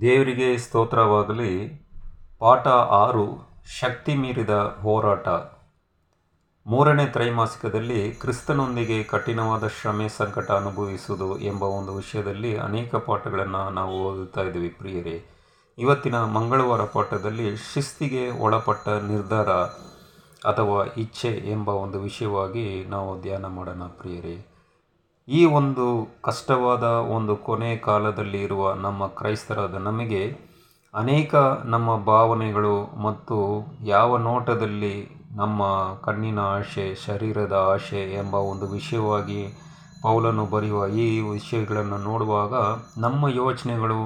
ದೇವರಿಗೆ ಸ್ತೋತ್ರವಾಗಲಿ. ಪಾಠ ಆರು, ಶಕ್ತಿ ಮೀರಿದ ಹೋರಾಟ. ಮೂರನೇ ತ್ರೈಮಾಸಿಕದಲ್ಲಿ ಕ್ರಿಸ್ತನೊಂದಿಗೆ ಕಠಿಣವಾದ ಶ್ರಮೆ ಸಂಕಟ ಅನುಭವಿಸುವುದು ಎಂಬ ಒಂದು ವಿಷಯದಲ್ಲಿ ಅನೇಕ ಪಾಠಗಳನ್ನು ನಾವು ಓದುತ್ತಾ ಇದ್ದೀವಿ ಪ್ರಿಯರೇ. ಇವತ್ತಿನ ಮಂಗಳವಾರ ಪಾಠದಲ್ಲಿ ಶಿಸ್ತಿಗೆ ಒಳಪಟ್ಟ ನಿರ್ಧಾರ ಅಥವಾ ಇಚ್ಛೆ ಎಂಬ ಒಂದು ವಿಷಯವಾಗಿ ನಾವು ಧ್ಯಾನ ಮಾಡೋಣ ಪ್ರಿಯರೇ. ಈ ಒಂದು ಕಷ್ಟವಾದ ಒಂದು ಕೊನೆ ಕಾಲದಲ್ಲಿ ಇರುವ ನಮ್ಮ ಕ್ರೈಸ್ತರಾದ ನಮಗೆ ಅನೇಕ ನಮ್ಮ ಭಾವನೆಗಳು ಮತ್ತು ಯಾವ ನೋಟದಲ್ಲಿ ನಮ್ಮ ಕಣ್ಣಿನ ಆಶೆ, ಶರೀರದ ಆಶೆ ಎಂಬ ಒಂದು ವಿಷಯವಾಗಿ ಪೌಲನ್ನು ಬರೆಯುವ ಈ ವಿಷಯಗಳನ್ನು ನೋಡುವಾಗ ನಮ್ಮ ಯೋಚನೆಗಳು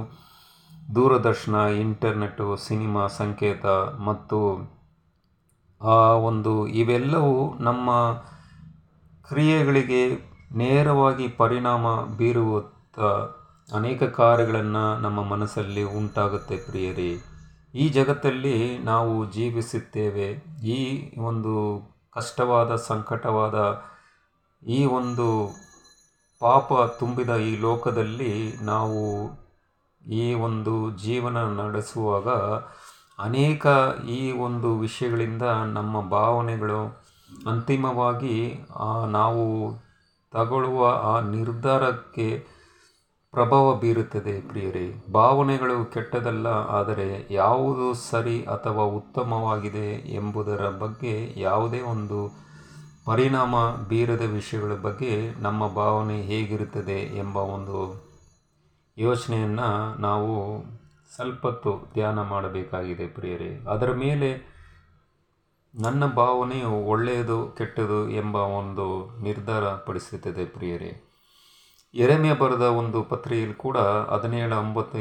ದೂರದರ್ಶನ ಇಂಟರ್ನೆಟ್ಟು ಸಿನಿಮಾ ಸಂಕೇತ ಮತ್ತು ಆ ಒಂದು ಇವೆಲ್ಲವೂ ನಮ್ಮ ಕ್ರಿಯೆಗಳಿಗೆ ನೇರವಾಗಿ ಪರಿಣಾಮ ಬೀರುವತ್ತ ಅನೇಕ ಕಾರ್ಯಗಳನ್ನು ನಮ್ಮ ಮನಸ್ಸಲ್ಲಿ ಉಂಟಾಗುತ್ತೆ ಪ್ರಿಯರೇ. ಈ ಜಗತ್ತಲ್ಲಿ ನಾವು ಜೀವಿಸುತ್ತೇವೆ. ಈ ಒಂದು ಕಷ್ಟವಾದ, ಸಂಕಟವಾದ ಈ ಒಂದು ಪಾಪ ತುಂಬಿದ ಈ ಲೋಕದಲ್ಲಿ ನಾವು ಈ ಒಂದು ಜೀವನ ನಡೆಸುವಾಗ ಅನೇಕ ಈ ಒಂದು ವಿಷಯಗಳಿಂದ ನಮ್ಮ ಭಾವನೆಗಳು ಅಂತಿಮವಾಗಿ ನಾವು ತಗೊಳ್ಳುವ ಆ ನಿರ್ಧಾರಕ್ಕೆ ಪ್ರಭಾವ ಬೀರುತ್ತದೆ ಪ್ರಿಯರೇ. ಭಾವನೆಗಳು ಕೆಟ್ಟದಲ್ಲ ಆದರೆ ಯಾವುದು ಸರಿ ಅಥವಾ ಉತ್ತಮವಾಗಿದೆ ಎಂಬುದರ ಬಗ್ಗೆ ಯಾವುದೇ ಒಂದು ಪರಿಣಾಮ ಬೀರದ ವಿಷಯಗಳ ಬಗ್ಗೆ ನಮ್ಮ ಭಾವನೆ ಹೇಗಿರುತ್ತದೆ ಎಂಬ ಒಂದು ಯೋಚನೆಯನ್ನು ನಾವು ಸ್ವಲ್ಪತ್ತು ಧ್ಯಾನ ಮಾಡಬೇಕಾಗಿದೆ ಪ್ರಿಯರೇ. ಅದರ ಮೇಲೆ ನನ್ನ ಭಾವನೆಯು ಒಳ್ಳೆಯದು, ಕೆಟ್ಟದು ಎಂಬ ಒಂದು ನಿರ್ಧಾರ ಪಡಿಸುತ್ತದೆ ಪ್ರಿಯರೇ. ಎರೆಮೆ ಬರೆದ ಒಂದು ಪತ್ರೆಯಲ್ಲಿ ಕೂಡ ಹದಿನೇಳು ಒಂಬತ್ತು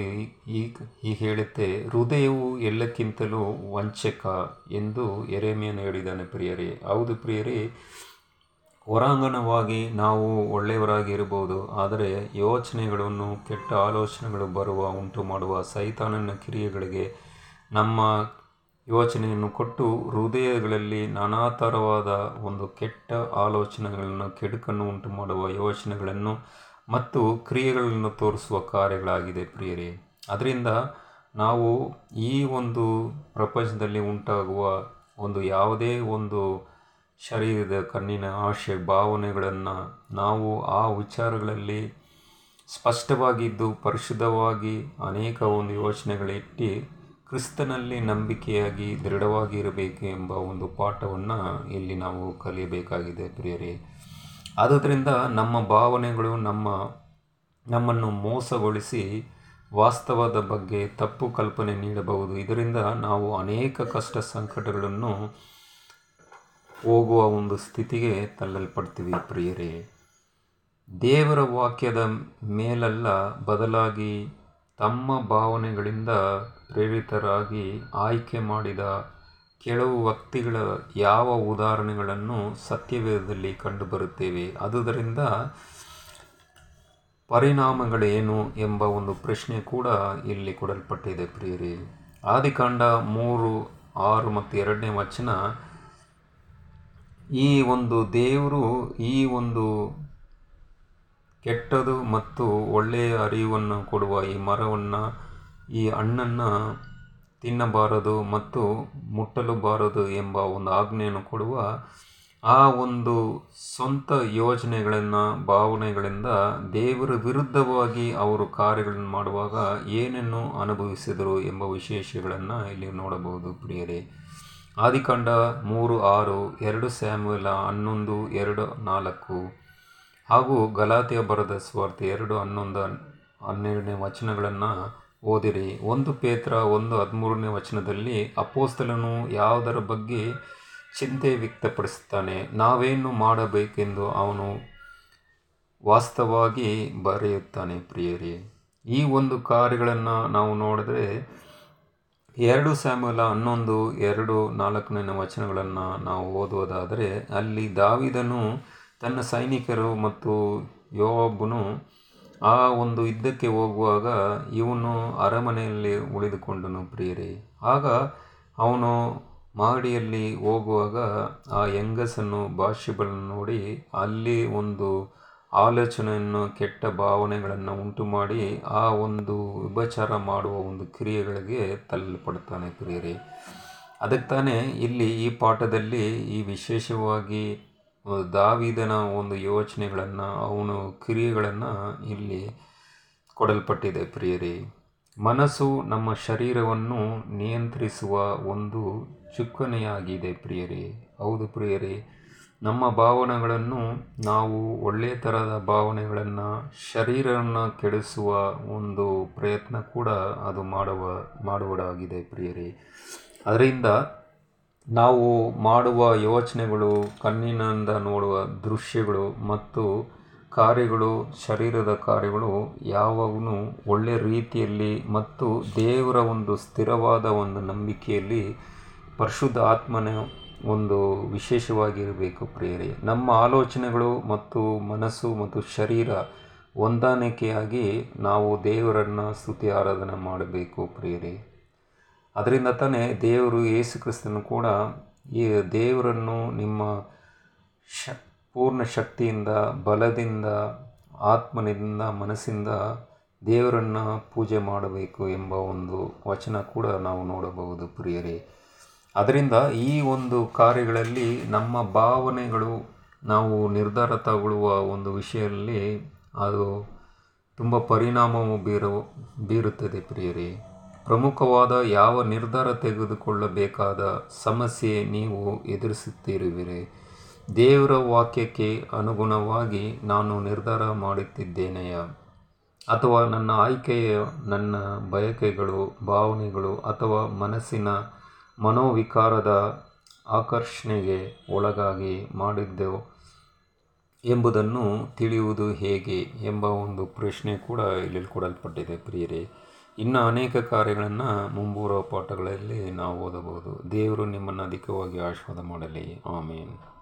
ಈ ಈ ಹೇಳುತ್ತೆ, ಹೃದಯವು ಎಲ್ಲಕ್ಕಿಂತಲೂ ವಂಚಕ ಎಂದು ಎರೆಮೆಯನ್ನು ಹೇಳಿದ್ದಾನೆ ಪ್ರಿಯರೇ. ಹೌದು ಪ್ರಿಯರೇ, ಹೊರಾಂಗಣವಾಗಿ ನಾವು ಒಳ್ಳೆಯವರಾಗಿರ್ಬೋದು ಆದರೆ ಯೋಚನೆಗಳನ್ನು, ಕೆಟ್ಟ ಆಲೋಚನೆಗಳು ಬರುವ ಉಂಟು ಮಾಡುವ ಸೈತಾನನ ಕ್ರಿಯೆಗಳಿಗೆ ನಮ್ಮ ಯೋಚನೆಯನ್ನು ಕೊಟ್ಟು ಹೃದಯಗಳಲ್ಲಿ ನಾನಾ ಥರವಾದ ಒಂದು ಕೆಟ್ಟ ಆಲೋಚನೆಗಳನ್ನು, ಕೆಡುಕನ್ನು ಉಂಟು ಮಾಡುವ ಯೋಚನೆಗಳನ್ನು ಮತ್ತು ಕ್ರಿಯೆಗಳನ್ನು ತೋರಿಸುವ ಕಾರ್ಯಗಳಾಗಿದೆ ಪ್ರಿಯರೇ. ಅದರಿಂದ ನಾವು ಈ ಒಂದು ಪ್ರಪಂಚದಲ್ಲಿ ಉಂಟಾಗುವ ಒಂದು ಯಾವುದೇ ಒಂದು ಶರೀರದ ಕಣ್ಣಿನ ಆಶೆ, ಭಾವನೆಗಳನ್ನು ನಾವು ಆ ವಿಚಾರಗಳಲ್ಲಿ ಸ್ಪಷ್ಟವಾಗಿದ್ದು ಪರಿಶುದ್ಧವಾಗಿ ಅನೇಕ ಒಂದು ಯೋಚನೆಗಳಿಟ್ಟು ಕ್ರಿಸ್ತನಲ್ಲಿ ನಂಬಿಕೆಯಾಗಿ ದೃಢವಾಗಿ ಇರಬೇಕು ಎಂಬ ಒಂದು ಪಾಠವನ್ನು ಇಲ್ಲಿ ನಾವು ಕಲಿಯಬೇಕಾಗಿದೆ ಪ್ರಿಯರೇ. ಆದ್ದರಿಂದ ನಮ್ಮ ಭಾವನೆಗಳು, ನಮ್ಮ, ನಮ್ಮನ್ನು ಮೋಸಗೊಳಿಸಿ ವಾಸ್ತವದ ಬಗ್ಗೆ ತಪ್ಪು ಕಲ್ಪನೆ ನೀಡಬಹುದು. ಇದರಿಂದ ನಾವು ಅನೇಕ ಕಷ್ಟ ಸಂಕಟಗಳನ್ನು ಹೋಗುವ ಒಂದು ಸ್ಥಿತಿಗೆ ತಳ್ಳಲ್ಪಡ್ತೀವಿ ಪ್ರಿಯರೇ. ದೇವರ ವಾಕ್ಯದ ಮೇಲಲ್ಲ ಬದಲಾಗಿ ತಮ್ಮ ಭಾವನೆಗಳಿಂದ ಪ್ರೇರಿತರಾಗಿ ಆಯ್ಕೆ ಮಾಡಿದ ಕೆಲವು ವ್ಯಕ್ತಿಗಳ ಯಾವ ಉದಾಹರಣೆಗಳನ್ನು ಸತ್ಯವೇದದಲ್ಲಿ ಕಂಡುಬರುತ್ತೇವೆ? ಆದುದರಿಂದ ಪರಿಣಾಮಗಳೇನು ಎಂಬ ಒಂದು ಪ್ರಶ್ನೆ ಕೂಡ ಇಲ್ಲಿ ಕೊಡಲ್ಪಟ್ಟಿದೆ ಪ್ರಿಯರಿ. ಆದಿಕಾಂಡ ಮೂರು, ಆರು ಮತ್ತು ಎರಡನೇ ವಚನ, ಈ ಒಂದು ದೇವರು ಈ ಒಂದು ಕೆಟ್ಟದು ಮತ್ತು ಒಳ್ಳೆಯ ಅರಿವನ್ನು ಕೊಡುವ ಈ ಮರವನ್ನು, ಈ ಹಣ್ಣನ್ನು ತಿನ್ನಬಾರದು ಮತ್ತು ಮುಟ್ಟಲೂಬಾರದು ಎಂಬ ಒಂದು ಆಜ್ಞೆಯನ್ನು ಕೊಡುವ ಆ ಒಂದು ಸ್ವಂತ ಯೋಜನೆಗಳನ್ನು, ಭಾವನೆಗಳಿಂದ ದೇವರ ವಿರುದ್ಧವಾಗಿ ಅವರು ಕಾರ್ಯಗಳನ್ನು ಮಾಡುವಾಗ ಏನನ್ನು ಅನುಭವಿಸಿದರು ಎಂಬ ವಿಶೇಷಗಳನ್ನು ಇಲ್ಲಿ ನೋಡಬಹುದು ಪ್ರಿಯರೇ. ಆದಿಕಾಂಡ ಮೂರು ಆರು ಎರಡು ಸ್ಯಾಮುವೆಲ ಹನ್ನೊಂದು ಎರಡು ನಾಲ್ಕು. ಹಾಗೂ ಗಲಾತಿಯ ಬರದ ಸ್ವಾರ್ಥಿ ಎರಡು, ಹನ್ನೊಂದು, ಹನ್ನೆರಡನೇ ವಚನಗಳನ್ನು ಓದಿರಿ. ಒಂದು ಪೇತ್ರ, ಒಂದು ಹದಿಮೂರನೇ ವಚನದಲ್ಲಿ ಅಪೋಸ್ತಲನು ಯಾವುದರ ಬಗ್ಗೆ ಚಿಂತೆ ವ್ಯಕ್ತಪಡಿಸುತ್ತಾನೆ? ನಾವೇನು ಮಾಡಬೇಕೆಂದು ಅವನು ವಾಸ್ತವವಾಗಿ ಬರೆಯುತ್ತಾನೆ ಪ್ರಿಯರೇ. ಈ ಒಂದು ಕಾರ್ಯಗಳನ್ನು ನಾವು ನೋಡಿದ್ರೆ ಎರಡು ಸ್ಯಾಮಲ ಹನ್ನೊಂದು, ಎರಡು, ನಾಲ್ಕನೇ ವಚನಗಳನ್ನು ನಾವು ಓದುವುದಾದರೆ ಅಲ್ಲಿ ದಾವಿದನು ತನ್ನ ಸೈನಿಕರು ಮತ್ತು ಯೋಬನು ಆ ಒಂದು ಯುದ್ಧಕ್ಕೆ ಹೋಗುವಾಗ ಇವನು ಅರಮನೆಯಲ್ಲಿ ಉಳಿದುಕೊಂಡನು ಪ್ರಿಯರೇ. ಆಗ ಅವನು ಮಹಡಿಯಲ್ಲಿ ಹೋಗುವಾಗ ಆ ಹೆಂಗಸನ್ನು ಭಾಷ್ಯಗಳನ್ನು ನೋಡಿ ಅಲ್ಲಿ ಒಂದು ಆಲೋಚನೆಯನ್ನು, ಕೆಟ್ಟ ಭಾವನೆಗಳನ್ನು ಉಂಟು ಮಾಡಿ ಆ ಒಂದು ವಿಭಚಾರ ಮಾಡುವ ಒಂದು ಕ್ರಿಯೆಗಳಿಗೆ ತಳ್ಳಲ್ಪಡ್ತಾನೆ ಪ್ರಿಯರೇ. ಅದಕ್ಕೆ ತಾನೇ ಇಲ್ಲಿ ಈ ಪಾಠದಲ್ಲಿ ಈ ವಿಶೇಷವಾಗಿ ದಾವಿದನ ಒಂದು ಯೋಚನೆಗಳನ್ನು, ಅವನು ಕ್ರಿಯೆಗಳನ್ನು ಇಲ್ಲಿ ಕೊಡಲ್ಪಟ್ಟಿದೆ ಪ್ರಿಯರೇ. ಮನಸ್ಸು ನಮ್ಮ ಶರೀರವನ್ನು ನಿಯಂತ್ರಿಸುವ ಒಂದು ಚುಕ್ಕನೆಯಾಗಿದೆ ಪ್ರಿಯರೇ. ಹೌದು ಪ್ರಿಯರೇ, ನಮ್ಮ ಭಾವನೆಗಳನ್ನು ನಾವು ಒಳ್ಳೆಯ ಥರದ ಭಾವನೆಗಳನ್ನು, ಶರೀರವನ್ನು ಕೆಡಿಸುವ ಒಂದು ಪ್ರಯತ್ನ ಕೂಡ ಅದು ಮಾಡುವ, ಮಾಡುವುದಾಗಿದೆ ಪ್ರಿಯರೇ. ಅದರಿಂದ ನಾವು ಮಾಡುವ ಯೋಚನೆಗಳು, ಕಣ್ಣಿನಿಂದ ನೋಡುವ ದೃಶ್ಯಗಳು ಮತ್ತು ಕಾರ್ಯಗಳು, ಶರೀರದ ಕಾರ್ಯಗಳು ಯಾವಾಗೂ ಒಳ್ಳೆಯ ರೀತಿಯಲ್ಲಿ ಮತ್ತು ದೇವರ ಒಂದು ಸ್ಥಿರವಾದ ಒಂದು ನಂಬಿಕೆಯಲ್ಲಿ ಪರಿಶುದ್ಧ ಆತ್ಮನ ಒಂದು ವಿಶೇಷವಾಗಿರಬೇಕು ಪ್ರೇರೆ ನಮ್ಮ ಆಲೋಚನೆಗಳು ಮತ್ತು ಮನಸ್ಸು ಮತ್ತು ಶರೀರ ಹೊಂದಾಣಿಕೆಯಾಗಿ ನಾವು ದೇವರನ್ನು ಸ್ತುತಿ, ಆರಾಧನೆ ಮಾಡಬೇಕು ಪ್ರಿಯರೇ. ಅದರಿಂದ ತಾನೇ ದೇವರು ಯೇಸು ಕ್ರಿಸ್ತನು ಕೂಡ ಈ ದೇವರನ್ನು ನಿಮ್ಮ ಶ, ಪೂರ್ಣ ಶಕ್ತಿಯಿಂದ, ಬಲದಿಂದ, ಆತ್ಮನಿಂದ, ಮನಸ್ಸಿಂದ ದೇವರನ್ನು ಪೂಜೆ ಮಾಡಬೇಕು ಎಂಬ ಒಂದು ವಚನ ಕೂಡ ನಾವು ನೋಡಬಹುದು ಪ್ರಿಯರೇ. ಅದರಿಂದ ಈ ಒಂದು ಕಾರ್ಯಗಳಲ್ಲಿ ನಮ್ಮ ಭಾವನೆಗಳು ನಾವು ನಿರ್ಧಾರ ತಗೊಳ್ಳುವ ಒಂದು ವಿಷಯದಲ್ಲಿ ಅದು ತುಂಬ ಪರಿಣಾಮವು ಬೀರು, ಬೀರುತ್ತದೆ ಪ್ರಿಯರೇ. ಪ್ರಮುಖವಾದ ಯಾವ ನಿರ್ಧಾರ ತೆಗೆದುಕೊಳ್ಳಬೇಕಾದ ಸಮಸ್ಯೆ ನೀವು ಎದುರಿಸುತ್ತಿರುವಿರಿ? ದೇವರ ವಾಕ್ಯಕ್ಕೆ ಅನುಗುಣವಾಗಿ ನಾನು ನಿರ್ಧಾರ ಮಾಡುತ್ತಿದ್ದೇನೆಯ? ಅಥವಾ ನನ್ನ ಆಯ್ಕೆಯ, ನನ್ನ ಬಯಕೆಗಳು, ಭಾವನೆಗಳು ಅಥವಾ ಮನಸ್ಸಿನ ಮನೋವಿಕಾರದ ಆಕರ್ಷಣೆಗೆ ಒಳಗಾಗಿ ಮಾಡಿದ್ದೆವು ಎಂಬುದನ್ನು ತಿಳಿಯುವುದು ಹೇಗೆ ಎಂಬ ಒಂದು ಪ್ರಶ್ನೆ ಕೂಡ ಇಲ್ಲಿ ಕೊಡಲ್ಪಟ್ಟಿದೆ ಪ್ರಿಯರೇ. ಇನ್ನು ಅನೇಕ ಕಾರ್ಯಗಳನ್ನು ಮುಂಬರುವ ಪಾಠಗಳಲ್ಲಿ ನಾವು ಓದಬಹುದು. ದೇವರು ನಿಮ್ಮನ್ನು ಅಧಿಕವಾಗಿ ಆಶೀರ್ವಾದ ಮಾಡಲಿ. ಆಮೇನ್.